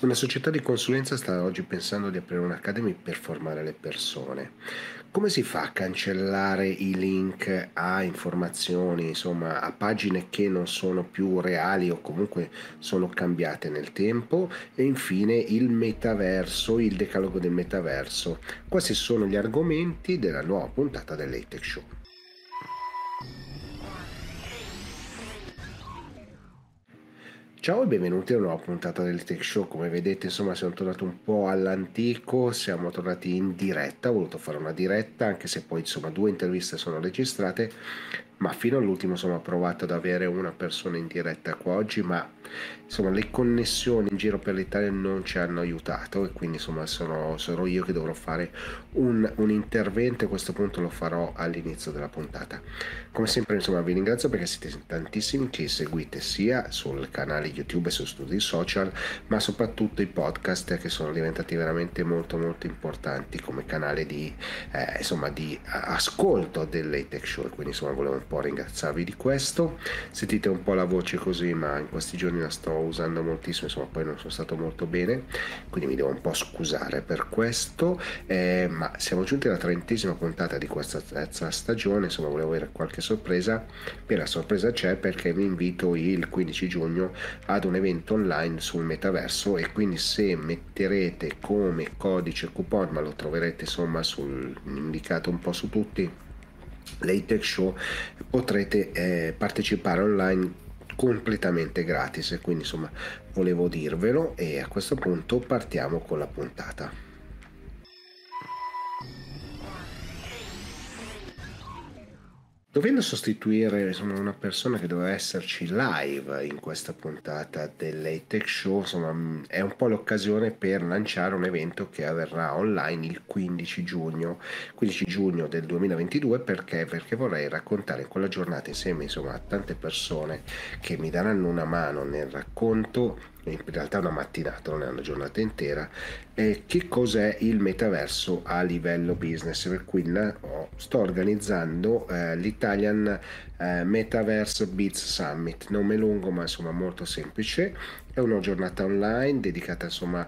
Una società di consulenza sta oggi pensando di aprire un'academy per formare le persone. Come si fa a cancellare i link a informazioni, insomma, a pagine che non sono più reali o comunque sono cambiate nel tempo? E infine il metaverso, il decalogo del metaverso. Questi sono gli argomenti della nuova puntata dell'Atech Show. Ciao e benvenuti a una nuova puntata del Tech Show. Come vedete, insomma, siamo tornati un po' all'antico, siamo tornati in diretta, ho voluto fare una diretta, anche se poi insomma due interviste sono registrate, ma fino all'ultimo insomma ho provato ad avere una persona in diretta qua oggi, ma insomma le connessioni in giro per l'Italia non ci hanno aiutato e quindi insomma sono, sarò io che dovrò fare un, un intervento e a questo punto lo farò all'inizio della puntata. Come sempre insomma vi ringrazio perché siete tantissimi che seguite sia sul canale YouTube e su studi social, ma soprattutto i podcast che sono diventati veramente molto molto importanti come canale di, eh, insomma, di ascolto delle tech show, quindi insomma volevo un po' ringraziarvi di questo. Sentite un po' la voce così, ma in questi giorni la sto usando moltissimo, insomma poi non sono stato molto bene, quindi mi devo un po' scusare per questo, eh, ma siamo giunti alla trentesima puntata di questa terza stagione, insomma volevo avere qualche sorpresa, e la sorpresa c'è perché vi invito il 15 giugno ad un evento online sul metaverso e quindi se metterete come codice coupon, ma lo troverete insomma sul indicato un po' su tutti, l'Atech Show potrete eh, partecipare online completamente gratis quindi insomma volevo dirvelo e a questo punto partiamo con la puntata. Dovendo sostituire insomma, una persona che doveva esserci live in questa puntata dell'Atech Show, insomma, è un po' l'occasione per lanciare un evento che avverrà online il 15 giugno, 15 giugno del 2022, perché? Perché vorrei raccontare quella giornata insieme insomma, a tante persone che mi daranno una mano nel racconto in realtà una mattinata, non è una giornata intera, eh, che cos'è il metaverso a livello business, per cui la, oh, sto organizzando eh, l'Italian eh, Metaverse Beats Summit, nome lungo ma insomma molto semplice, è una giornata online dedicata insomma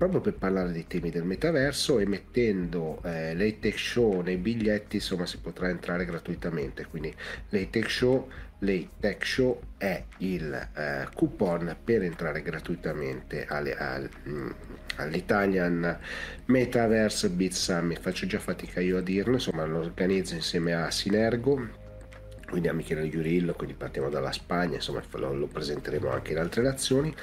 proprio per parlare dei temi del metaverso e mettendo eh, l'Atech Show nei biglietti insomma si potrà entrare gratuitamente. Quindi l'Atech Show l'Atech Show è il eh, coupon per entrare gratuitamente alle, al, mm, all'Italian Metaverse Beat Summit. Faccio già fatica io a dirlo insomma lo organizzo insieme a Sinergo quindi a Michele Giurillo, quindi partiamo dalla Spagna, insomma lo, lo presenteremo anche in altre nazioni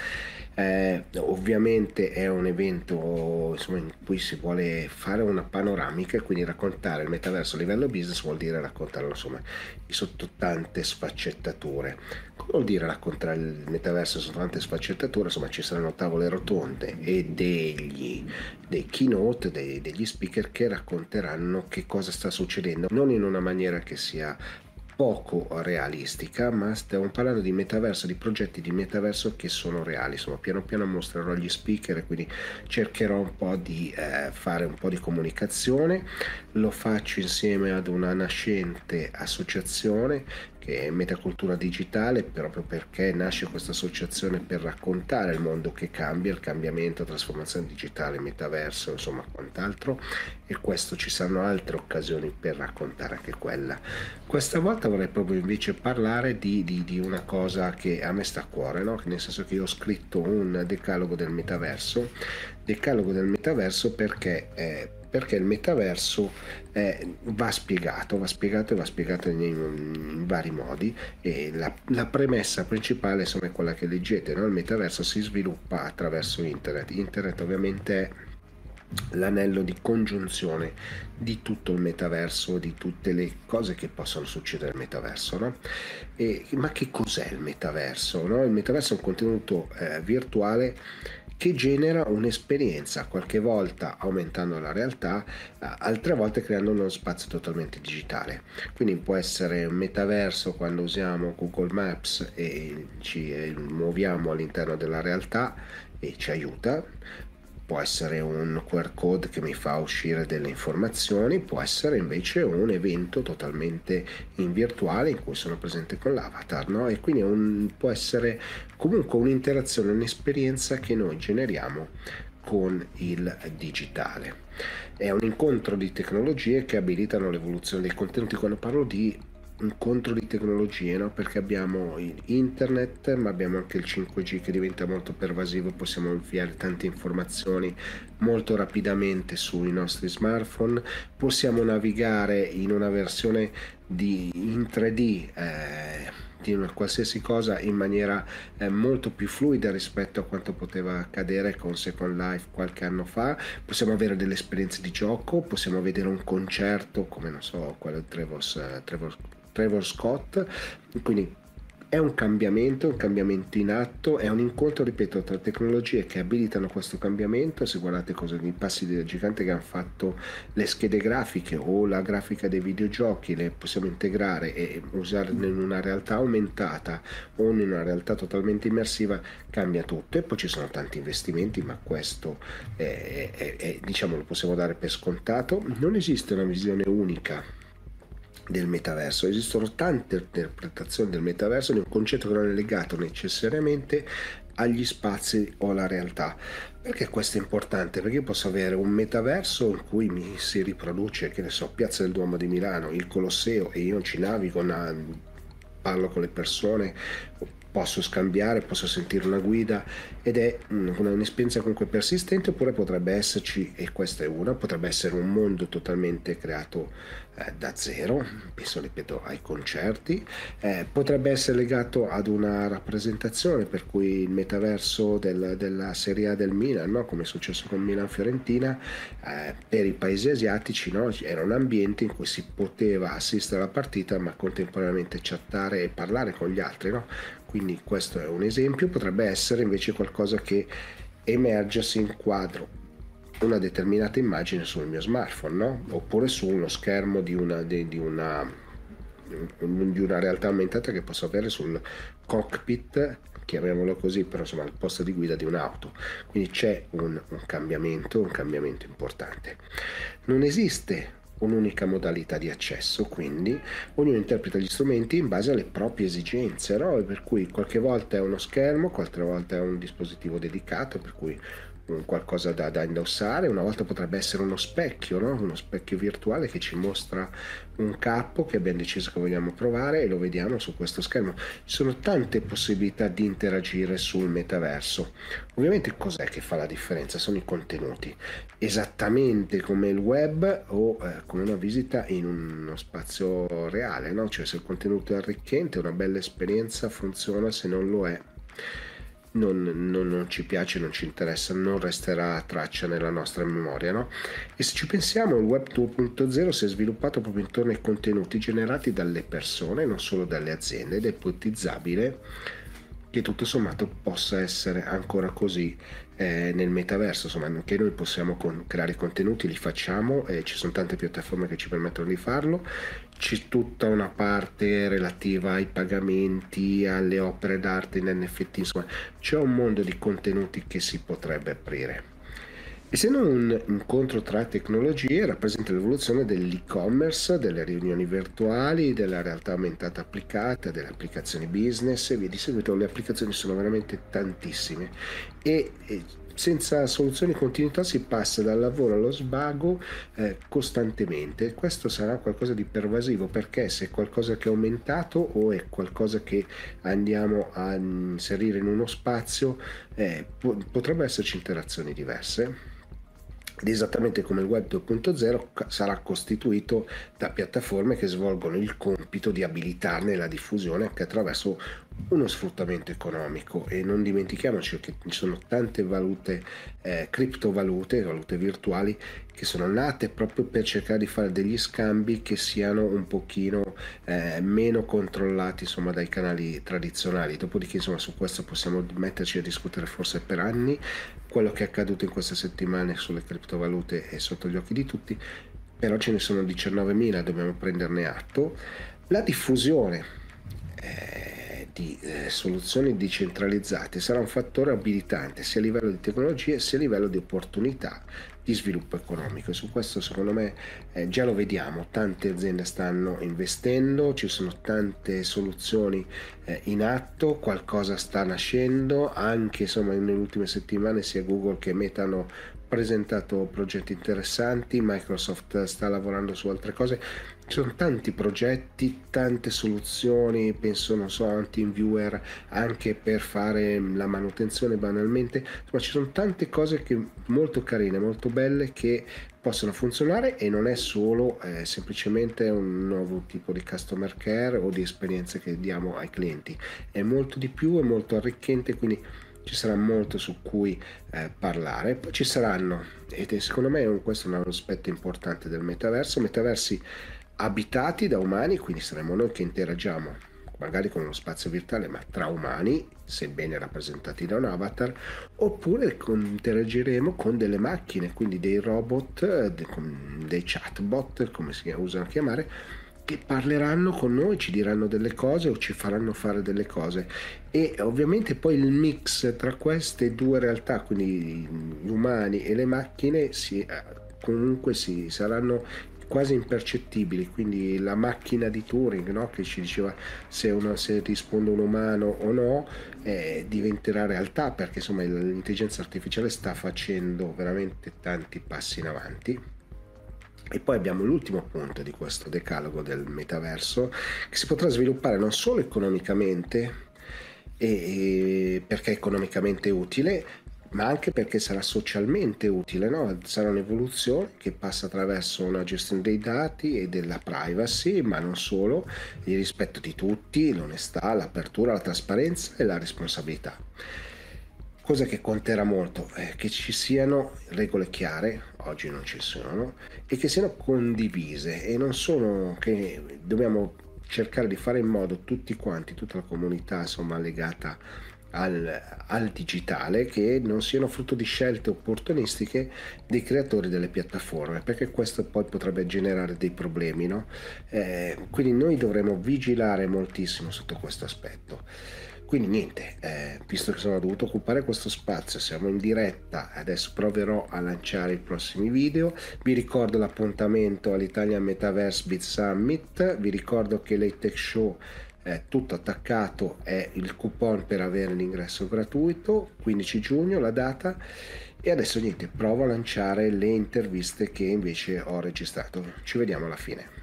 eh, ovviamente è un evento insomma, in cui si vuole fare una panoramica quindi raccontare il metaverso a livello business vuol dire raccontarlo insomma, sotto tante sfaccettature. Come vuol dire raccontare il metaverso sotto tante sfaccettature? Insomma ci saranno tavole rotonde e degli, dei keynote, dei, degli speaker che racconteranno che cosa sta succedendo, non in una maniera che sia poco realistica, ma stiamo parlando di metaverso, di progetti di metaverso che sono reali. Insomma, piano piano mostrerò gli speaker quindi cercherò un po' di eh, fare un po' di comunicazione. Lo faccio insieme ad una nascente associazione che è Metacultura Digitale, proprio perché nasce questa associazione per raccontare il mondo che cambia, il cambiamento, trasformazione digitale, metaverso, insomma quant'altro, e questo ci saranno altre occasioni per raccontare anche quella. Questa volta vorrei proprio invece parlare di, di, di una cosa che a me sta a cuore, no? nel senso che io ho scritto un decalogo del metaverso, decalogo del metaverso perché... Eh, perché il metaverso eh, va spiegato, va spiegato e va spiegato in, in vari modi e la, la, premessa principale insomma, è quella che leggete, no? il metaverso si sviluppa attraverso internet, internet ovviamente è l'anello di congiunzione di tutto il metaverso, di tutte le cose che possono succedere nel metaverso. No? E, ma che cos'è il metaverso? No? Il metaverso è un contenuto eh, virtuale che genera un'esperienza, qualche volta aumentando la realtà, eh, altre volte creando uno spazio totalmente digitale. Quindi può essere un metaverso quando usiamo Google Maps e ci muoviamo all'interno della realtà e ci aiuta, può essere un QR code che mi fa uscire delle informazioni, può essere invece un evento totalmente in virtuale in cui sono presente con l'avatar, no? E quindi un, può essere comunque un'interazione, un'esperienza che noi generiamo con il digitale. È un incontro di tecnologie che abilitano l'evoluzione dei contenuti. Quando parlo di incontro di tecnologie, no? perché abbiamo internet, ma abbiamo anche il 5G che diventa molto pervasivo, possiamo inviare tante informazioni molto rapidamente sui nostri smartphone, possiamo navigare in una versione di, in 3D. Eh, di una qualsiasi cosa in maniera eh, molto più fluida rispetto a quanto poteva accadere con Second Life qualche anno fa. Possiamo avere delle esperienze di gioco, possiamo vedere un concerto come non so, quello Trevor, Trevor Trevor Scott, quindi è un cambiamento, un cambiamento in atto, è un incontro, ripeto, tra tecnologie che abilitano questo cambiamento. Se guardate cosa, i passi del gigante che hanno fatto le schede grafiche o la grafica dei videogiochi, le possiamo integrare e usarle in una realtà aumentata o in una realtà totalmente immersiva, cambia tutto. E poi ci sono tanti investimenti, ma questo è, è, è, diciamo, lo possiamo dare per scontato. Non esiste una visione unica del metaverso. Esistono tante interpretazioni del metaverso di un concetto che non è legato necessariamente agli spazi o alla realtà. Perché questo è importante? Perché io posso avere un metaverso in cui mi si riproduce, che ne so, Piazza del Duomo di Milano, il Colosseo e io ci navigo, parlo con le persone, posso scambiare, posso sentire una guida ed è un'esperienza comunque persistente oppure potrebbe esserci, e questa è una, potrebbe essere un mondo totalmente creato eh, da zero, penso ai concerti, eh, potrebbe essere legato ad una rappresentazione per cui il metaverso del, della Serie A del Milan, no? come è successo con Milan-Fiorentina, eh, per i paesi asiatici no? era un ambiente in cui si poteva assistere alla partita ma contemporaneamente chattare e parlare con gli altri. No? Quindi questo è un esempio, potrebbe essere invece qualcosa che emerge in quadro una determinata immagine sul mio smartphone, no? oppure su uno schermo di una, di, di, una, di una realtà aumentata che posso avere sul cockpit chiamiamolo così, però insomma al posto di guida di un'auto. Quindi c'è un, un, cambiamento, un cambiamento importante. Non esiste un'unica modalità di accesso, quindi ognuno interpreta gli strumenti in base alle proprie esigenze, no? per cui qualche volta è uno schermo, qualche volta è un dispositivo dedicato, per cui qualcosa da, da, indossare, una volta potrebbe essere uno specchio, no? uno specchio virtuale che ci mostra un capo che abbiamo deciso che vogliamo provare e lo vediamo su questo schermo. Ci sono tante possibilità di interagire sul metaverso. Ovviamente cos'è che fa la differenza? Sono i contenuti, esattamente come il web o eh, come una visita in uno spazio reale, no? cioè se il contenuto è arricchente, una bella esperienza funziona, se non lo è non, non, non, ci piace, non ci interessa, non resterà traccia nella nostra memoria. No? E se ci pensiamo, il Web 2.0 si è sviluppato proprio intorno ai contenuti generati dalle persone, non solo dalle aziende, ed è ipotizzabile che tutto sommato possa essere ancora così eh, nel metaverso, insomma anche noi possiamo con, creare contenuti, li facciamo, eh, ci sono tante piattaforme che ci permettono di farlo, c'è tutta una parte relativa ai pagamenti, alle opere d'arte in NFT, insomma c'è un mondo di contenuti che si potrebbe aprire. Essendo un incontro tra tecnologie, rappresenta l'evoluzione dell'e-commerce, delle riunioni virtuali, della realtà aumentata applicata, delle applicazioni business e via di seguito. Le applicazioni sono veramente tantissime e, e senza soluzioni di continuità si passa dal lavoro allo svago eh, costantemente. Questo sarà qualcosa di pervasivo perché se è qualcosa che è aumentato o è qualcosa che andiamo a inserire in uno spazio, eh, po- potrebbero esserci interazioni diverse ed esattamente come il web 2.0 sarà costituito da piattaforme che svolgono il compito di abilitarne la diffusione anche attraverso uno sfruttamento economico e non dimentichiamoci che ci sono tante valute, eh, criptovalute, valute virtuali che sono nate proprio per cercare di fare degli scambi che siano un pochino eh, meno controllati insomma dai canali tradizionali dopodiché insomma su questo possiamo metterci a discutere forse per anni quello che è accaduto in queste settimane sulle criptovalute è sotto gli occhi di tutti, però ce ne sono 19.000, dobbiamo prenderne atto. La diffusione eh, di eh, soluzioni decentralizzate sarà un fattore abilitante sia a livello di tecnologie sia a livello di opportunità di sviluppo economico. Su questo secondo me eh, già lo vediamo, tante aziende stanno investendo, ci sono tante soluzioni eh, in atto, qualcosa sta nascendo, anche insomma nelle ultime settimane sia Google che Meta hanno presentato progetti interessanti, Microsoft sta lavorando su altre cose, ci sono tanti progetti, tante soluzioni, penso non so a un TeamViewer anche per fare la manutenzione banalmente, ma ci sono tante cose che, molto carine, molto belle che possono funzionare e non è solo eh, semplicemente un nuovo tipo di customer care o di esperienze che diamo ai clienti, è molto di più, è molto arricchente, quindi ci sarà molto su cui eh, parlare. Poi ci saranno, è, secondo me questo è un aspetto importante del metaverso, metaversi abitati da umani, quindi saremo noi che interagiamo magari con uno spazio virtuale, ma tra umani, sebbene rappresentati da un avatar, oppure interagiremo con delle macchine, quindi dei robot, dei chatbot, come si usano a chiamare, che parleranno con noi, ci diranno delle cose o ci faranno fare delle cose. E ovviamente poi il mix tra queste due realtà, quindi gli umani e le macchine, si, eh, comunque si saranno quasi impercettibili, quindi la macchina di Turing no? che ci diceva se, uno, se risponde un umano o no eh, diventerà realtà perché insomma l'intelligenza artificiale sta facendo veramente tanti passi in avanti. E poi abbiamo l'ultimo punto di questo decalogo del metaverso che si potrà sviluppare non solo economicamente, e perché è economicamente utile, ma anche perché sarà socialmente utile, no? sarà un'evoluzione che passa attraverso una gestione dei dati e della privacy, ma non solo, il rispetto di tutti, l'onestà, l'apertura, la trasparenza e la responsabilità. Cosa che conterà molto è che ci siano regole chiare, oggi non ci sono, e che siano condivise e non sono che dobbiamo cercare di fare in modo tutti quanti, tutta la comunità insomma legata al, al, digitale che non siano frutto di scelte opportunistiche dei creatori delle piattaforme perché questo poi potrebbe generare dei problemi no? eh, quindi noi dovremo vigilare moltissimo sotto questo aspetto quindi niente, eh, visto che sono dovuto occupare questo spazio, siamo in diretta, adesso proverò a lanciare i prossimi video. Vi ricordo l'appuntamento all'Italia Metaverse Beat Summit, vi ricordo che l'Atech Show è tutto attaccato è il coupon per avere l'ingresso gratuito 15 giugno la data. E adesso niente provo a lanciare le interviste che invece ho registrato. Ci vediamo alla fine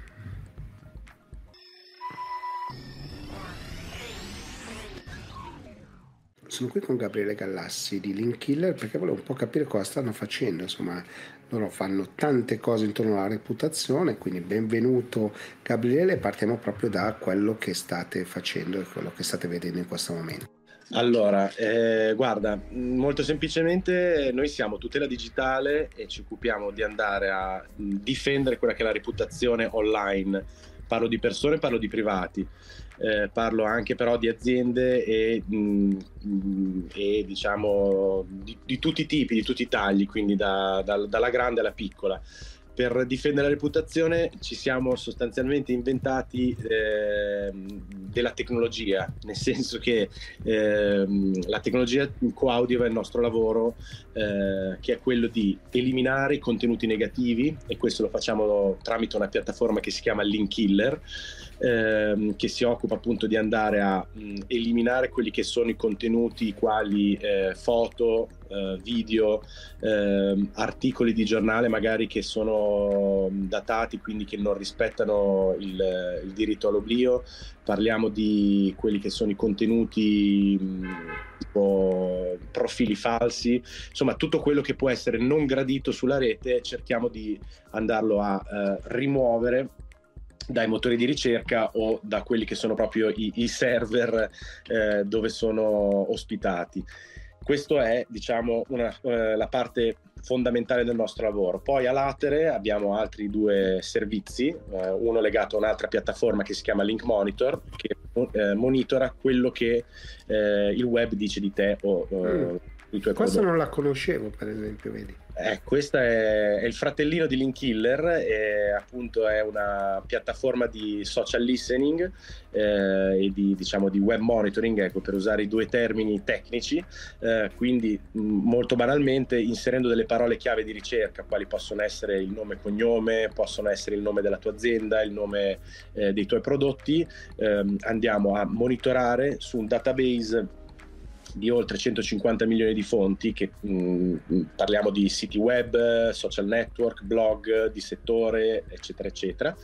sono qui con Gabriele Gallassi di Link Killer perché volevo un po' capire cosa stanno facendo insomma loro fanno tante cose intorno alla reputazione, quindi benvenuto Gabriele, partiamo proprio da quello che state facendo e quello che state vedendo in questo momento. Allora, eh, guarda, molto semplicemente noi siamo tutela digitale e ci occupiamo di andare a difendere quella che è la reputazione online. Parlo di persone, parlo di privati eh, parlo anche però di aziende e, mh, mm, mm, e diciamo di, di, tutti i tipi, di tutti i tagli, quindi da, da, dalla grande alla piccola. Per difendere la reputazione ci siamo sostanzialmente inventati eh, della tecnologia, nel senso che eh, la tecnologia co-audio è il nostro lavoro, eh, che è quello di eliminare i contenuti negativi e questo lo facciamo tramite una piattaforma che si chiama Link Killer ehm, che si occupa appunto di andare a mh, eliminare quelli che sono i contenuti quali eh, foto, eh, video, eh, articoli di giornale magari che sono datati, quindi che non rispettano il, il diritto all'oblio. Parliamo di quelli che sono i contenuti tipo profili falsi, insomma tutto quello che può essere non gradito sulla rete cerchiamo di andarlo a eh, rimuovere dai motori di ricerca o da quelli che sono proprio i, i server eh, dove sono ospitati. Questo è, diciamo, una, eh, la parte fondamentale del nostro lavoro. Poi a latere abbiamo altri due servizi, eh, uno legato a un'altra piattaforma che si chiama Link Monitor, che eh, monitora quello che eh, il web dice di te o mm sui tuoi Questo prodotti. non la conoscevo, per esempio, vedi. Eh, questo è, è, il fratellino di Linkiller, è, appunto è una piattaforma di social listening eh, e di, diciamo, di, web monitoring, ecco, per usare i due termini tecnici, eh, quindi mh, molto banalmente inserendo delle parole chiave di ricerca, quali possono essere il nome e cognome, possono essere il nome della tua azienda, il nome eh, dei tuoi prodotti, ehm, andiamo a monitorare su un database di oltre 150 milioni di fonti, che mh, mm, parliamo di siti web, social network, blog di settore, eccetera, eccetera.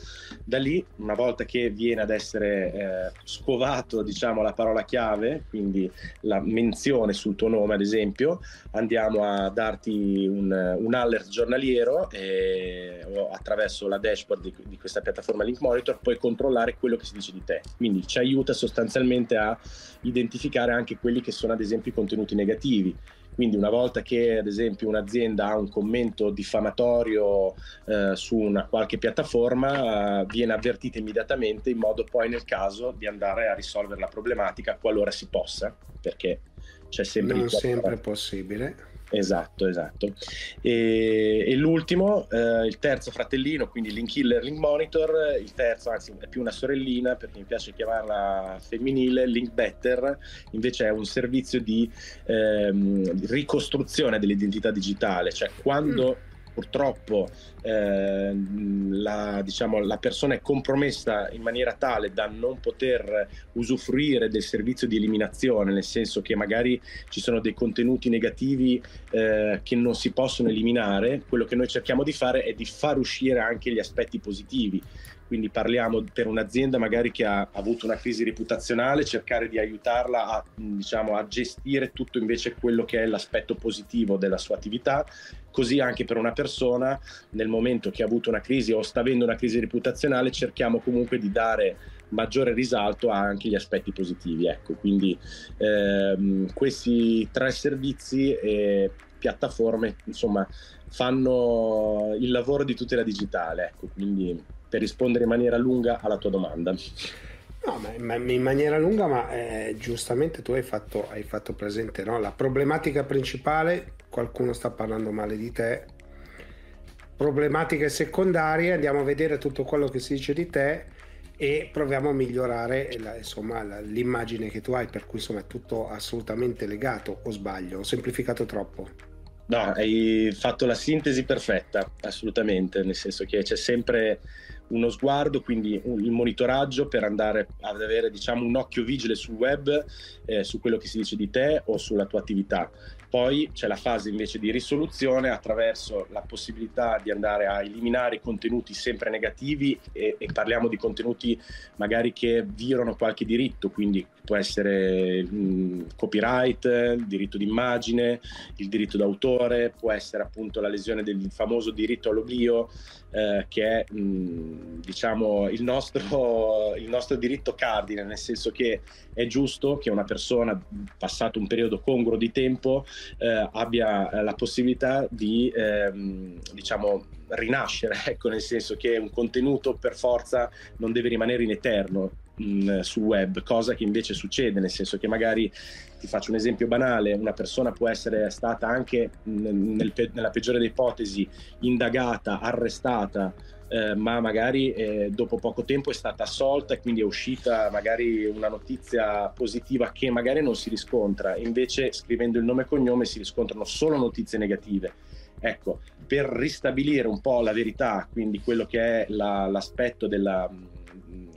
Da lì, una volta che viene ad essere eh, scovato, diciamo, la parola chiave, quindi la menzione sul tuo nome, ad esempio, andiamo a darti un, un alert giornaliero e, attraverso la dashboard di, di questa piattaforma Link Monitor puoi controllare quello che si dice di te. Quindi ci aiuta sostanzialmente a identificare anche quelli che sono ad esempio i contenuti negativi. Quindi una volta che ad esempio un'azienda ha un commento diffamatorio eh, su una qualche piattaforma, eh, viene avvertita immediatamente in modo poi nel caso di andare a risolvere la problematica qualora si possa, perché c'è sempre... Non sempre possibile Esatto, esatto. E, e l'ultimo, eh, il terzo fratellino, quindi Link Killer, Link Monitor, il terzo anzi è più una sorellina perché mi piace chiamarla femminile, Link Better, invece è un servizio di ehm, ricostruzione dell'identità digitale, cioè quando... Mm purtroppo eh, la, diciamo, la, persona è compromessa in maniera tale da non poter usufruire del servizio di eliminazione, nel senso che magari ci sono dei contenuti negativi eh, che non si possono eliminare, quello che noi cerchiamo di fare è di far uscire anche gli aspetti positivi quindi parliamo per un'azienda magari che ha avuto una crisi reputazionale, cercare di aiutarla a, diciamo, a gestire tutto invece quello che è l'aspetto positivo della sua attività, così anche per una persona nel momento che ha avuto una crisi o sta avendo una crisi reputazionale cerchiamo comunque di dare maggiore risalto anche agli aspetti positivi. Ecco, quindi ehm, questi tre servizi e piattaforme insomma fanno il lavoro di tutela digitale. Ecco, quindi per rispondere in maniera lunga alla tua domanda. No, ma in maniera lunga, ma eh, giustamente tu hai fatto, hai fatto presente no? la problematica principale, qualcuno sta parlando male di te, problematiche secondarie, andiamo a vedere tutto quello che si dice di te e proviamo a migliorare la, insomma, la, l'immagine che tu hai, per cui insomma è tutto assolutamente legato, o sbaglio, ho semplificato troppo. No, hai fatto la sintesi perfetta, assolutamente, nel senso che c'è sempre uno sguardo, quindi un, il monitoraggio per andare ad avere diciamo, un occhio vigile sul web, eh, su quello che si dice di te o sulla tua attività. Poi c'è la fase invece di risoluzione attraverso la possibilità di andare a eliminare contenuti sempre negativi e, e parliamo di contenuti magari che violano qualche diritto, quindi può essere mh, copyright, il diritto d'immagine, il diritto d'autore, può essere appunto la lesione del famoso diritto all'oblio, eh, che è mh, diciamo il nostro, il nostro diritto cardine, nel senso che è giusto che una persona passato un periodo congruo di tempo eh, abbia eh, la possibilità di ehm, diciamo rinascere, ecco, nel senso che un contenuto per forza non deve rimanere in eterno mh, sul web, cosa che invece succede, nel senso che magari ti faccio un esempio banale, una persona può essere stata anche nel, nella peggiore delle ipotesi indagata, arrestata, eh, ma magari eh, dopo poco tempo è stata assolta e quindi è uscita magari una notizia positiva che magari non si riscontra, invece scrivendo il nome e cognome si riscontrano solo notizie negative. Ecco, per ristabilire un po' la verità, quindi quello che è la, l'aspetto della,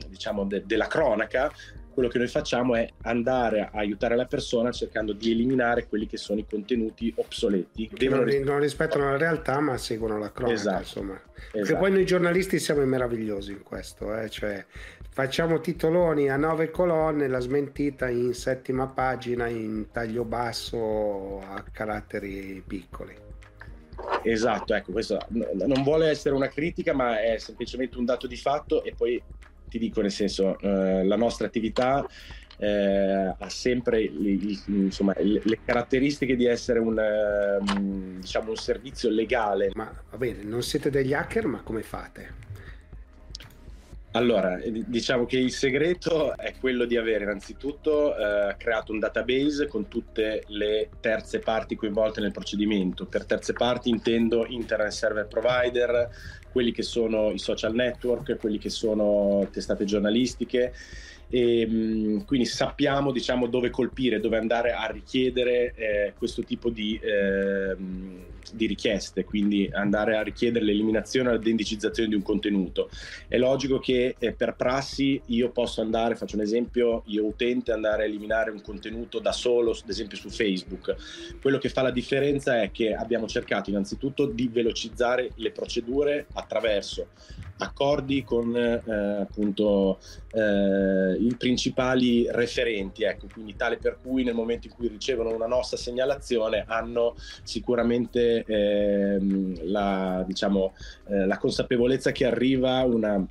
diciamo, de, della cronaca, quello che noi facciamo è andare a aiutare la persona cercando di eliminare quelli che sono i contenuti obsoleti. Che non, non, rispettano la realtà ma seguono la cronaca, esatto. insomma. Perché esatto. poi noi giornalisti siamo meravigliosi in questo, eh? cioè facciamo titoloni a nove colonne, la smentita in settima pagina in taglio basso a caratteri piccoli. Esatto, ecco, questo non vuole essere una critica, ma è semplicemente un dato di fatto e poi ti dico nel senso, eh, la nostra attività eh, ha sempre il, insomma, le caratteristiche di essere un, um, diciamo, un servizio legale. Ma va bene, non siete degli hacker, ma come fate? Allora, diciamo che il segreto è quello di avere innanzitutto eh, creato un database con tutte le terze parti coinvolte nel procedimento. Per terze parti intendo internet server provider, quelli che sono i social network, quelli che sono testate giornalistiche. E mm, quindi sappiamo diciamo, dove colpire, dove andare a richiedere eh, questo tipo di, eh, di, richieste, quindi andare a richiedere l'eliminazione o la deindicizzazione di un contenuto. È logico che eh, per prassi io posso andare, faccio un esempio, io utente andare a eliminare un contenuto da solo, ad esempio su Facebook. Quello che fa la differenza è che abbiamo cercato innanzitutto di velocizzare le procedure attraverso accordi con eh, appunto eh, i principali referenti, ecco, quindi tale per cui nel momento in cui ricevono una nostra segnalazione hanno sicuramente eh, la, diciamo, eh, la consapevolezza che arriva una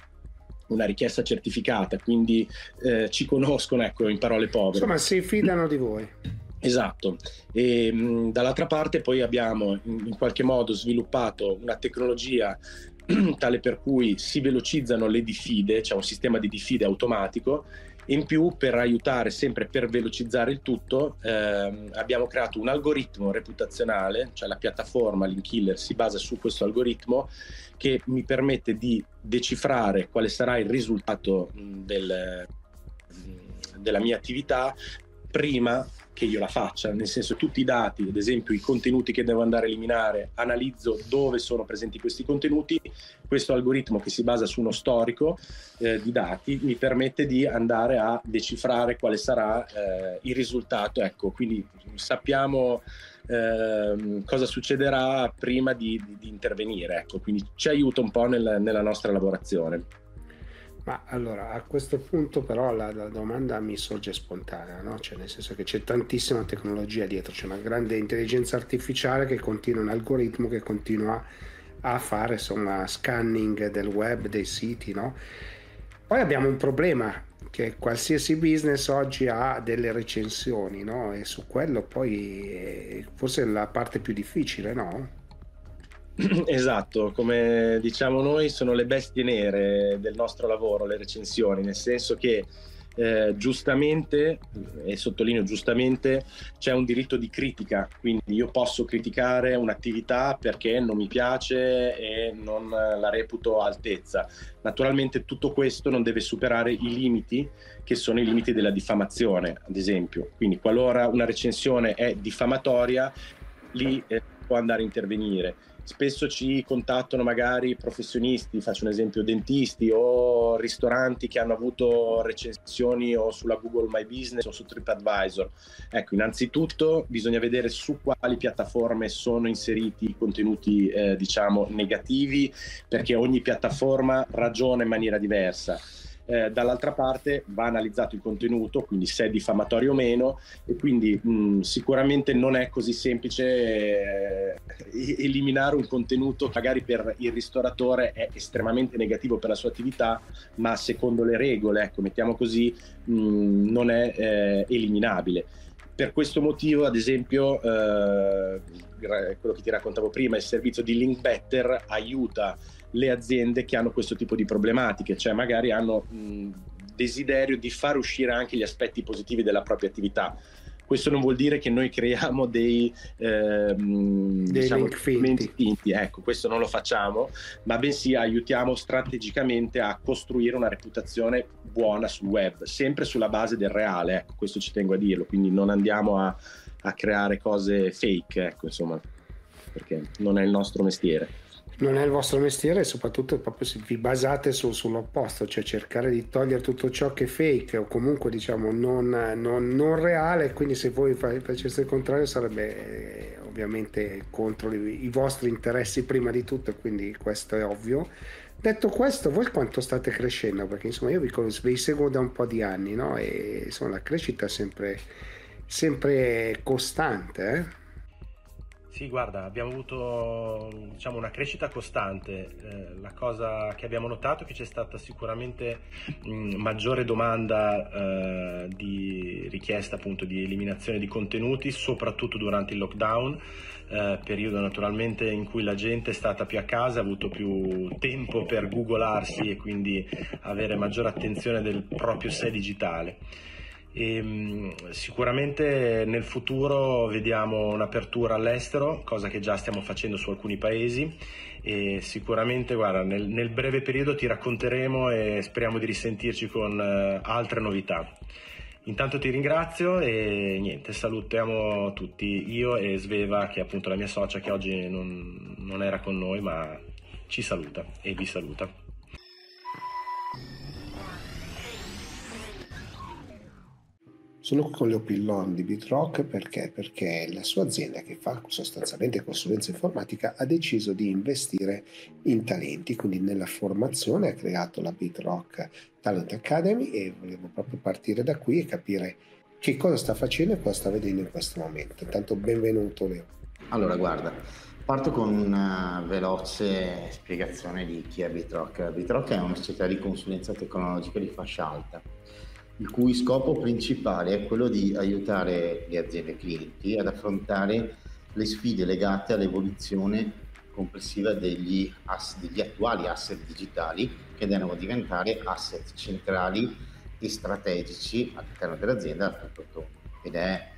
una richiesta certificata, quindi eh, ci conoscono, ecco, in parole povere. Insomma, si fidano di voi. Esatto, e mh, dall'altra parte poi abbiamo in, in, qualche modo sviluppato una tecnologia tale per cui si velocizzano le diffide, c'è un sistema di diffide automatico. In più, per aiutare sempre per velocizzare il tutto, ehm, abbiamo creato un algoritmo reputazionale, cioè la piattaforma Linkiller si basa su questo algoritmo che mi permette di decifrare quale sarà il risultato del, della mia attività prima che io la faccia, nel senso tutti i dati, ad esempio i contenuti che devo andare a eliminare, analizzo dove sono presenti questi contenuti, questo algoritmo che si basa su uno storico eh, di dati mi permette di andare a decifrare quale sarà eh, il risultato, ecco, quindi sappiamo eh, cosa succederà prima di, di, di intervenire, ecco, quindi ci aiuta un po' nel, nella nostra lavorazione. Ma allora a questo punto però la, la domanda mi sorge spontanea, no? cioè nel senso che c'è tantissima tecnologia dietro, c'è una grande intelligenza artificiale che continua, un algoritmo che continua a fare insomma scanning del web, dei siti, no? Poi abbiamo un problema che qualsiasi business oggi ha delle recensioni, no? E su quello poi forse è la parte più difficile, no? Esatto, come diciamo noi sono le bestie nere del nostro lavoro, le recensioni, nel senso che eh, giustamente, e sottolineo giustamente, c'è un diritto di critica, quindi io posso criticare un'attività perché non mi piace e non la reputo altezza. Naturalmente tutto questo non deve superare i limiti che sono i limiti della diffamazione, ad esempio. Quindi qualora una recensione è diffamatoria, lì eh, può andare a intervenire spesso ci contattano magari professionisti, faccio un esempio dentisti o ristoranti che hanno avuto recensioni o sulla Google My Business o su TripAdvisor. Ecco, innanzitutto bisogna vedere su quali piattaforme sono inseriti i contenuti eh, diciamo negativi perché ogni piattaforma ragiona in maniera diversa eh, dall'altra parte va analizzato il contenuto, quindi se è diffamatorio o meno, e quindi mh, sicuramente non è così semplice eh, eliminare un contenuto che magari per il ristoratore è estremamente negativo per la sua attività, ma secondo le regole, ecco, mettiamo così, mh, non è eh, eliminabile. Per questo motivo, ad esempio, eh, quello che ti raccontavo prima, il servizio di Link Better aiuta le aziende che hanno questo tipo di problematiche, cioè magari hanno mh, desiderio di far uscire anche gli aspetti positivi della propria attività. Questo non vuol dire che noi creiamo dei, ehm, dei diciamo, link finti. finti. Ecco, questo non lo facciamo, ma bensì aiutiamo strategicamente a costruire una reputazione buona sul web, sempre sulla base del reale, ecco, questo ci tengo a dirlo, quindi non andiamo a, a creare cose fake, ecco, insomma, perché non è il nostro mestiere non è il vostro mestiere e soprattutto proprio se vi basate su, sull'opposto, cioè cercare di togliere tutto ciò che è fake o comunque diciamo non, non, non reale, quindi se voi faceste il contrario sarebbe eh, ovviamente contro i, i vostri interessi prima di tutto quindi questo è ovvio. Detto questo, voi quanto state crescendo? Perché insomma io vi, vi seguo da un po' di anni no? e insomma la crescita è sempre, sempre costante. Eh? Sì, guarda, abbiamo avuto diciamo, una crescita costante. Eh, la cosa che abbiamo notato è che c'è stata sicuramente mh, maggiore domanda eh, di richiesta appunto di eliminazione di contenuti, soprattutto durante il lockdown, eh, periodo naturalmente in cui la gente è stata più a casa, ha avuto più tempo per googolarsi e quindi avere maggiore attenzione del proprio sé digitale. E, ehm, sicuramente nel futuro vediamo un'apertura all'estero, cosa che già stiamo facendo su alcuni paesi e sicuramente guarda, nel, nel breve periodo ti racconteremo e speriamo di risentirci con uh, altre novità. Intanto ti ringrazio e niente, salutiamo tutti, io e Sveva che è appunto la mia socia che oggi non, non era con noi ma ci saluta e vi saluta. Sono qui con Leo Pillon di BitRock perché? Perché la sua azienda che fa sostanzialmente consulenza informatica ha deciso di investire in talenti, quindi nella formazione ha creato la BitRock Talent Academy e volevo proprio partire da qui e capire che cosa sta facendo e cosa sta vedendo in questo momento. Intanto benvenuto Leo. Allora guarda, parto con una veloce spiegazione di chi è BitRock. BitRock è una società di consulenza tecnologica di fascia alta il cui scopo principale è quello di aiutare le aziende clienti ad affrontare le sfide legate all'evoluzione complessiva degli, ass- degli attuali asset digitali che devono diventare asset centrali e strategici all'interno dell'azienda al tutto ed è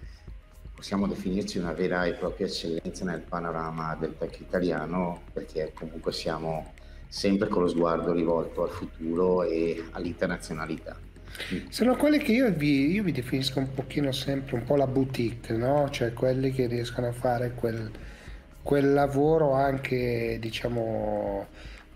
possiamo definirci una vera e propria eccellenza nel panorama del tech italiano perché comunque siamo sempre con lo sguardo rivolto al futuro e all'internazionalità. Sono quelli che io vi, io vi, definisco un pochino sempre un po' la boutique, no? Cioè quelli che riescono a fare quel, quel lavoro anche, diciamo,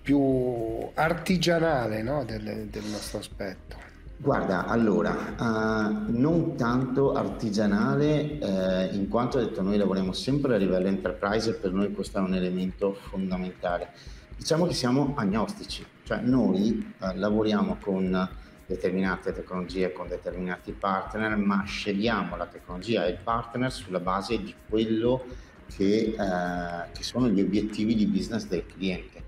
più artigianale no? del, del, nostro aspetto. Guarda, allora, uh, non tanto artigianale, eh, in quanto ho detto noi lavoriamo sempre a livello enterprise e per noi questo è un elemento fondamentale. Diciamo che siamo agnostici, cioè noi uh, lavoriamo con determinate tecnologie con determinati partner, ma scegliamo la tecnologia e il partner sulla base di quello che, eh, che sono gli obiettivi di business del cliente.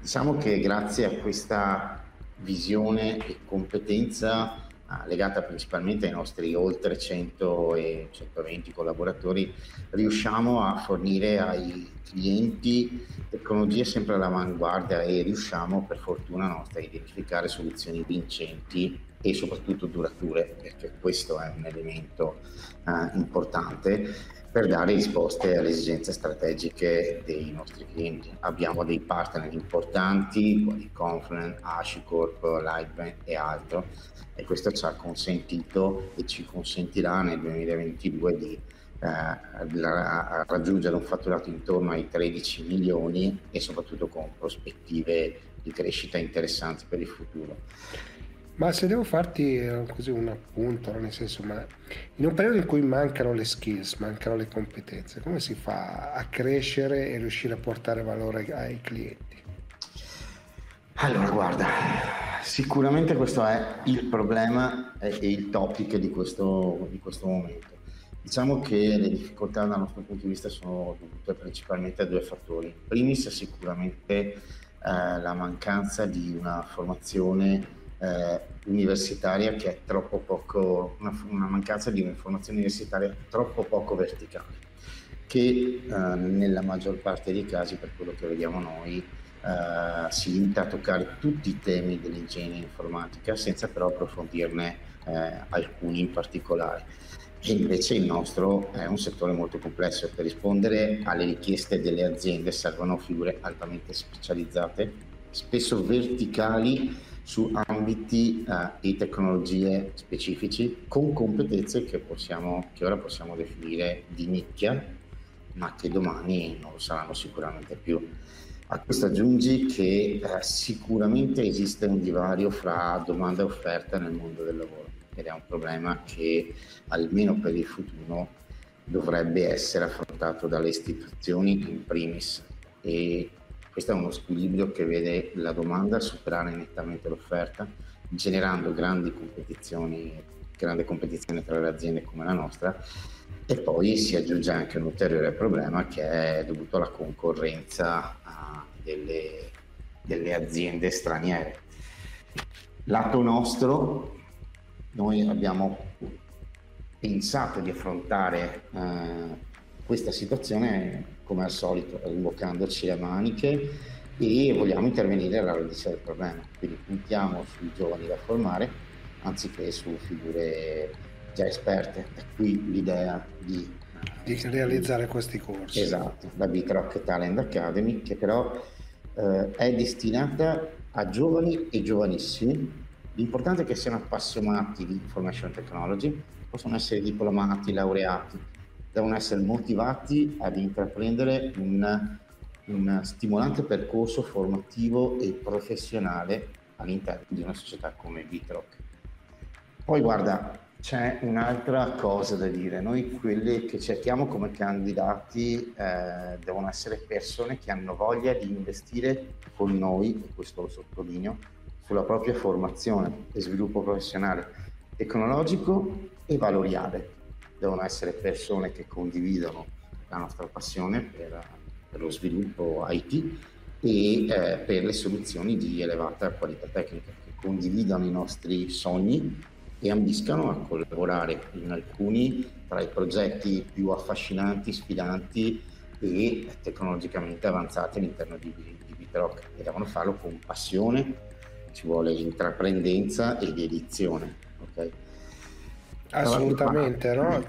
Diciamo che grazie a questa visione e competenza legata principalmente ai nostri oltre 100 e 120 collaboratori, riusciamo a fornire ai clienti tecnologie sempre all'avanguardia e riusciamo per fortuna nostra a identificare soluzioni vincenti e soprattutto durature, perché questo è un elemento eh, importante per dare risposte alle esigenze strategiche dei nostri clienti. Abbiamo dei partner importanti, quali Confluent, HashiCorp, Lightbank e altro, e questo ci ha consentito e ci consentirà nel 2022 di eh, raggiungere un fatturato intorno ai 13 milioni e soprattutto con prospettive di crescita interessanti per il futuro. Ma se devo farti eh, così un appunto, nel senso, ma in un periodo in cui mancano le skills, mancano le competenze, come si fa a crescere e riuscire a portare valore ai clienti? Allora, guarda, sicuramente questo è il problema e il topic di questo, di questo momento. Diciamo che le difficoltà dal nostro punto di vista sono dovute principalmente a due fattori. Primis sicuramente eh, la mancanza di una formazione eh, universitaria che è troppo poco, una, una, mancanza di un'informazione universitaria troppo poco verticale, che eh, nella maggior parte dei casi, per quello che vediamo noi, eh, si limita a toccare tutti i temi dell'ingegneria informatica senza però approfondirne eh, alcuni in particolare. E invece il nostro è un settore molto complesso per rispondere alle richieste delle aziende servono figure altamente specializzate, spesso verticali su ambiti uh, e tecnologie specifici con competenze che, possiamo, che ora possiamo definire di nicchia, ma che domani non lo saranno sicuramente più. A questo aggiungi che uh, sicuramente esiste un divario fra domanda e offerta nel mondo del lavoro ed è un problema che almeno per il futuro dovrebbe essere affrontato dalle istituzioni in primis e questo è uno squilibrio che vede la domanda superare nettamente l'offerta, generando grandi competizioni, grande competizione tra le aziende come la nostra E poi si aggiunge anche un ulteriore problema che è dovuto alla concorrenza delle, delle aziende straniere. Lato nostro, noi abbiamo pensato di affrontare eh, questa situazione come al solito rimboccandoci le maniche e vogliamo intervenire alla radice del problema. Quindi puntiamo sui giovani da formare anziché su figure già esperte. È qui l'idea di, di realizzare questi corsi. Esatto, la Bitrock Talent Academy che però eh, è destinata a giovani e giovanissimi. L'importante è che siano appassionati di information technology, possono essere diplomati, laureati, devono essere motivati ad intraprendere un, un stimolante percorso formativo e professionale all'interno di una società come Bitrock. Poi guarda, c'è un'altra cosa da dire, noi quelli che cerchiamo come candidati eh, devono essere persone che hanno voglia di investire con noi, e questo lo sottolineo, sulla propria formazione e sviluppo professionale, tecnologico e valoriale. Devono essere persone che condividono la nostra passione per, per lo sviluppo IT e eh, per le soluzioni di elevata qualità tecnica, che condividano i nostri sogni e ambiscano a collaborare in alcuni tra i progetti più affascinanti, sfidanti e tecnologicamente avanzati all'interno di, di Bitrock e devono farlo con passione, ci vuole intraprendenza e dedizione. Okay? Assolutamente, no?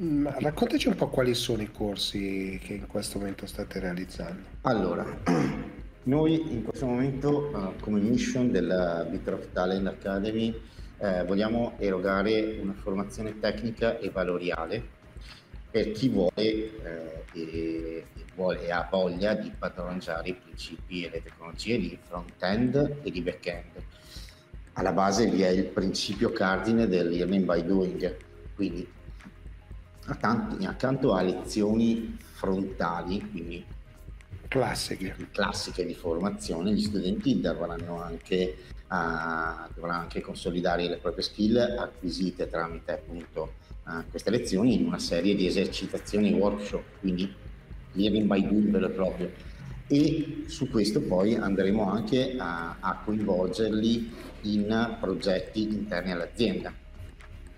Mm, raccontaci un po' quali sono i corsi che in questo momento state realizzando. Allora, noi in questo momento uh, come mission della Bitrock Talent Academy eh, vogliamo erogare una formazione tecnica e valoriale per chi vuole, eh, e, vuole e ha voglia di padroneggiare i principi e le tecnologie di front-end e di back-end. Alla base vi è il principio cardine del learning by doing, quindi accanto, a lezioni frontali, quindi classiche. classiche di formazione, gli studenti dovranno anche uh, dovrà anche consolidare le proprie skill acquisite tramite appunto uh, queste lezioni in una serie di esercitazioni workshop, quindi learning by doing vero e proprio. E su questo poi andremo anche a, a coinvolgerli in progetti interni all'azienda.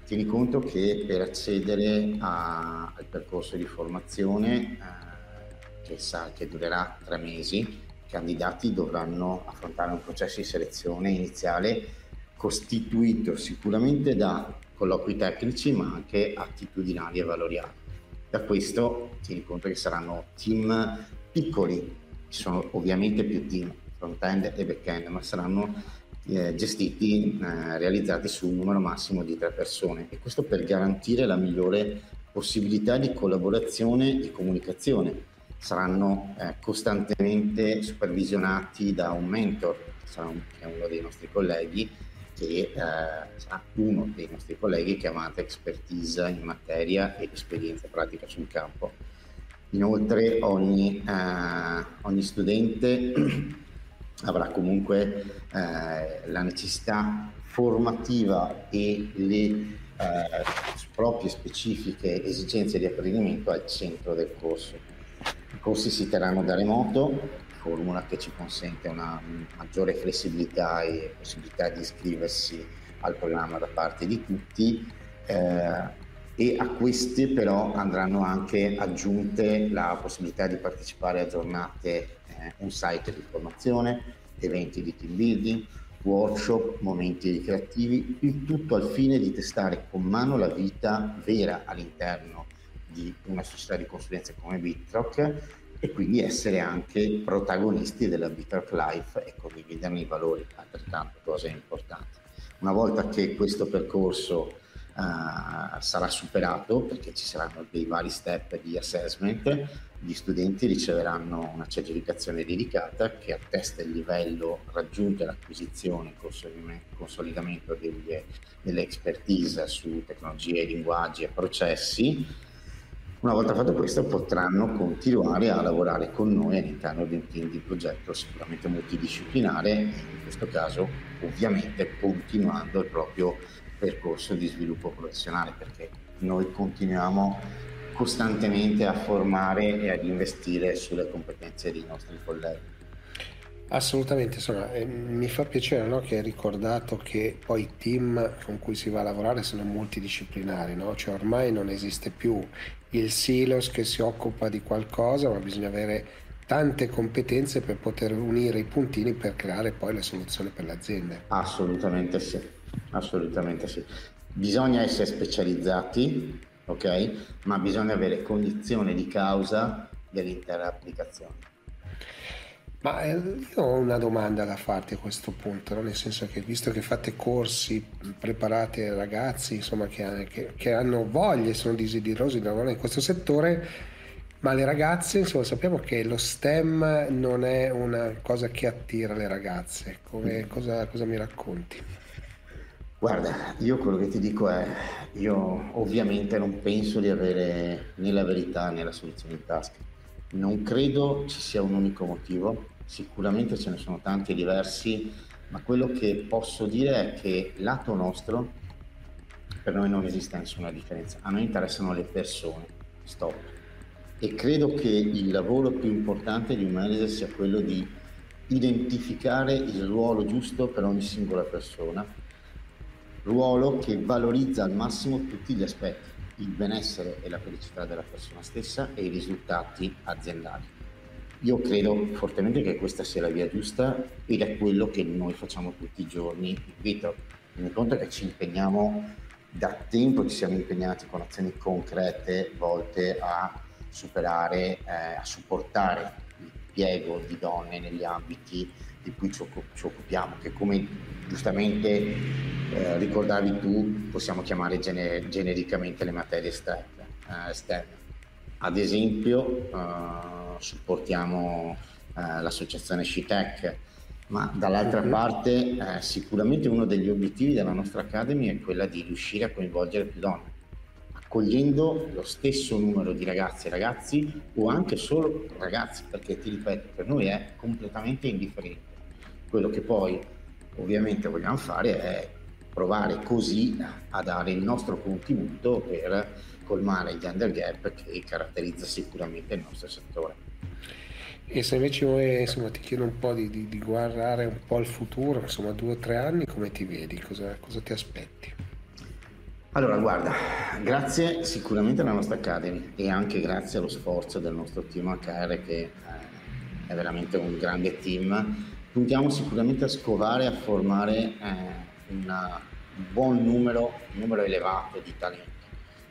Tieni conto che per accedere a, al percorso di formazione, eh, che, sa, che durerà tre mesi, candidati dovranno affrontare un processo di selezione iniziale costituito sicuramente da colloqui tecnici ma anche attitudinali e valoriali. Da questo tieni conto che saranno team piccoli, ci sono ovviamente più team front-end e back-end, ma saranno eh, gestiti, eh, realizzati su un numero massimo di tre persone e questo per garantire la migliore possibilità di collaborazione e comunicazione saranno eh, costantemente supervisionati da un mentor, che è uno dei nostri colleghi, che eh, sarà uno dei nostri colleghi avanti expertise in materia e esperienza pratica sul campo. Inoltre ogni, eh, ogni studente avrà comunque eh, la necessità formativa e le eh, proprie specifiche esigenze di apprendimento al centro del corso. I corsi si terranno da remoto, formula che ci consente una maggiore flessibilità e possibilità di iscriversi al programma da parte di tutti eh, e a questi però andranno anche aggiunte la possibilità di partecipare a giornate eh, un site di formazione, eventi di team building, workshop, momenti ricreativi, il tutto al fine di testare con mano la vita vera all'interno di una società di consulenza come Bitrock e quindi essere anche protagonisti della Bitrock Life e condividerne i valori, altrettanto cose importanti. Una volta che questo percorso uh, sarà superato, perché ci saranno dei vari step di assessment, gli studenti riceveranno una certificazione dedicata che attesta il livello raggiunto e l'acquisizione e consolidamento delle, delle expertise su tecnologie, linguaggi e processi. Una volta fatto questo potranno continuare a lavorare con noi all'interno di un team di progetto sicuramente multidisciplinare in questo caso ovviamente continuando il proprio percorso di sviluppo professionale perché noi continuiamo costantemente a formare e ad investire sulle competenze dei nostri colleghi. Assolutamente, insomma, eh, mi fa piacere no, che hai ricordato che poi i team con cui si va a lavorare sono multidisciplinari, no? cioè ormai non esiste più il silos che si occupa di qualcosa, ma bisogna avere tante competenze per poter unire i puntini per creare poi le soluzioni per le aziende. Assolutamente sì, assolutamente sì. Bisogna essere specializzati, ok? Ma bisogna avere cognizione di causa dell'intera applicazione. Ma eh, io ho una domanda da farti a questo punto, no? nel senso che visto che fate corsi preparati ai ragazzi insomma, che, che, che hanno voglia e sono desiderosi di lavorare in questo settore, ma le ragazze, insomma, sappiamo che lo STEM non è una cosa che attira le ragazze. Come, cosa, cosa mi racconti? Guarda, io quello che ti dico è, io ovviamente non penso di avere né la verità né la soluzione in tasca. Non credo ci sia un unico motivo, sicuramente ce ne sono tanti e diversi, ma quello che posso dire è che lato nostro per noi non esiste nessuna differenza, a noi interessano le persone, stop. E credo che il lavoro più importante di un manager sia quello di identificare il ruolo giusto per ogni singola persona ruolo che valorizza al massimo tutti gli aspetti, il benessere e la felicità della persona stessa e i risultati aziendali. Io credo fortemente che questa sia la via giusta ed è quello che noi facciamo tutti i giorni in vita. Mi conto che ci impegniamo da tempo, ci siamo impegnati con azioni concrete volte a superare, eh, a supportare il piego di donne negli ambiti di cui ci, occupiamo, che come giustamente eh, ricordavi tu possiamo chiamare gener- genericamente le materie esterne. Eh, esterne. Ad esempio eh, supportiamo eh, l'associazione SciTech, ma dall'altra uh-huh. parte eh, sicuramente uno degli obiettivi della nostra Academy è quella di riuscire a coinvolgere più donne accogliendo lo stesso numero di ragazzi e ragazzi o anche solo ragazzi, perché ti ripeto, per noi è completamente indifferente. Quello che poi ovviamente vogliamo fare è provare così a dare il nostro contributo per colmare il gender gap che caratterizza sicuramente il nostro settore. E se invece insomma, ti chiedo un po' di, di, di, guardare un po' al futuro, insomma due o tre anni, come ti vedi? Cosa, cosa ti aspetti? Allora, guarda, grazie sicuramente alla nostra Academy e anche grazie allo sforzo del nostro team HR che eh, è veramente un grande team. Puntiamo sicuramente a scovare, a formare eh, un buon numero, un numero elevato di talenti.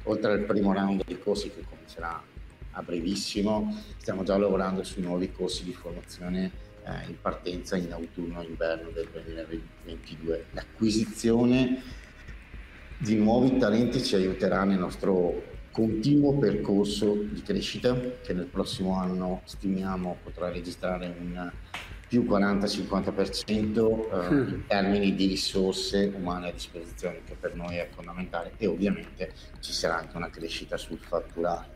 Oltre al primo round di corsi che comincerà a brevissimo, stiamo già lavorando sui nuovi corsi di formazione eh, in partenza in autunno-inverno del 2022. L'acquisizione di nuovi talenti ci aiuterà nel nostro continuo percorso di crescita che nel prossimo anno stimiamo potrà registrare un più 40-50% eh, mm. in termini di risorse umane a disposizione che per noi è fondamentale e ovviamente ci sarà anche una crescita sul fatturato.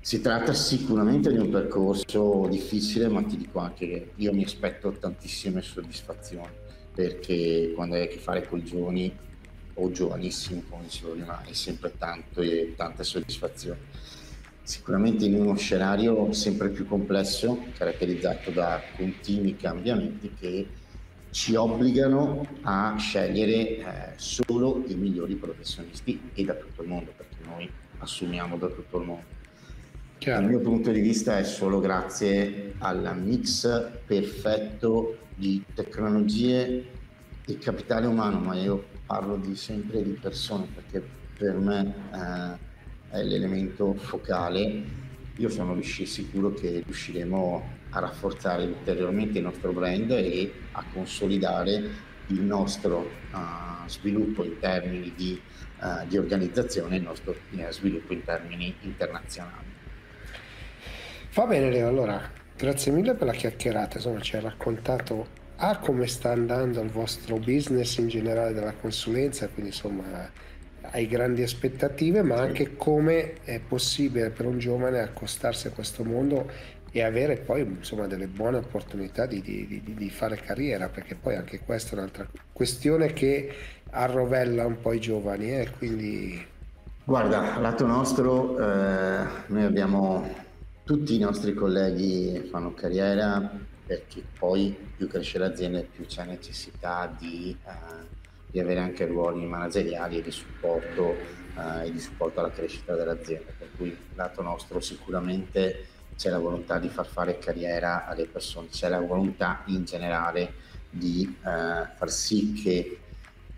Si tratta sicuramente di un percorso difficile ma ti dico anche che io mi aspetto tantissime soddisfazioni perché quando hai a che fare con i giovani o giovanissimo, come dicevo prima, è sempre tanto e tante soddisfazioni. Sicuramente in uno scenario sempre più complesso, caratterizzato da continui cambiamenti che ci obbligano a scegliere eh, solo i migliori professionisti e da tutto il mondo, perché noi assumiamo da tutto il mondo. Chiaro. Dal mio punto di vista è solo grazie al mix perfetto di tecnologie e capitale umano, ma io parlo di, sempre di persone perché per me eh, è l'elemento focale. Io sono sicuro che riusciremo a rafforzare ulteriormente il nostro brand e a consolidare il nostro uh, sviluppo in termini di, uh, di, organizzazione e il nostro uh, sviluppo in termini internazionali. Va bene Leo, allora grazie mille per la chiacchierata, insomma ci hai raccontato a come sta andando il vostro business in generale della consulenza, quindi insomma hai grandi aspettative, ma anche come è possibile per un giovane accostarsi a questo mondo e avere poi insomma delle buone opportunità di, di, di, di fare carriera, perché poi anche questa è un'altra questione che arrovella un po' i giovani, eh? quindi Guarda, lato nostro, eh, noi abbiamo tutti i nostri colleghi fanno carriera perché poi più cresce l'azienda più c'è necessità di, eh, di avere anche ruoli manageriali e di supporto eh, e di supporto alla crescita dell'azienda. Per cui lato nostro sicuramente c'è la volontà di far fare carriera alle persone, c'è la volontà in generale di eh, far sì che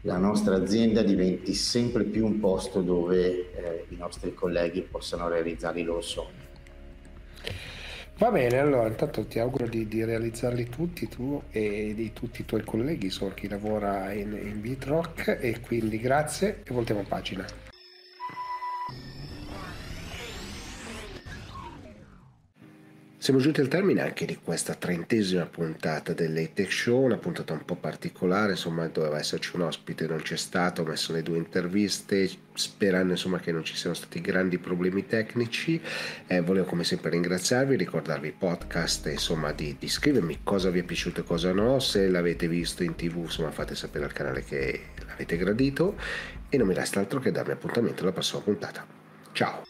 la nostra azienda diventi sempre più un posto dove eh, i nostri colleghi possano realizzare i loro sogni. Va bene, allora intanto ti auguro di, di, realizzarli tutti tu e di tutti i tuoi colleghi, so chi lavora in, in Bitrock e quindi grazie e voltiamo pagina. Siamo giunti al termine anche di questa trentesima puntata dell'Atech Show, una puntata un po' particolare, insomma doveva esserci un ospite, non c'è stato, ho messo le due interviste, sperando insomma che non ci siano stati grandi problemi tecnici. Eh, volevo come sempre ringraziarvi, ricordarvi il podcast, insomma di, di scrivermi cosa vi è piaciuto e cosa no, se l'avete visto in tv insomma fate sapere al canale che l'avete gradito e non mi resta altro che darvi appuntamento alla prossima puntata. Ciao!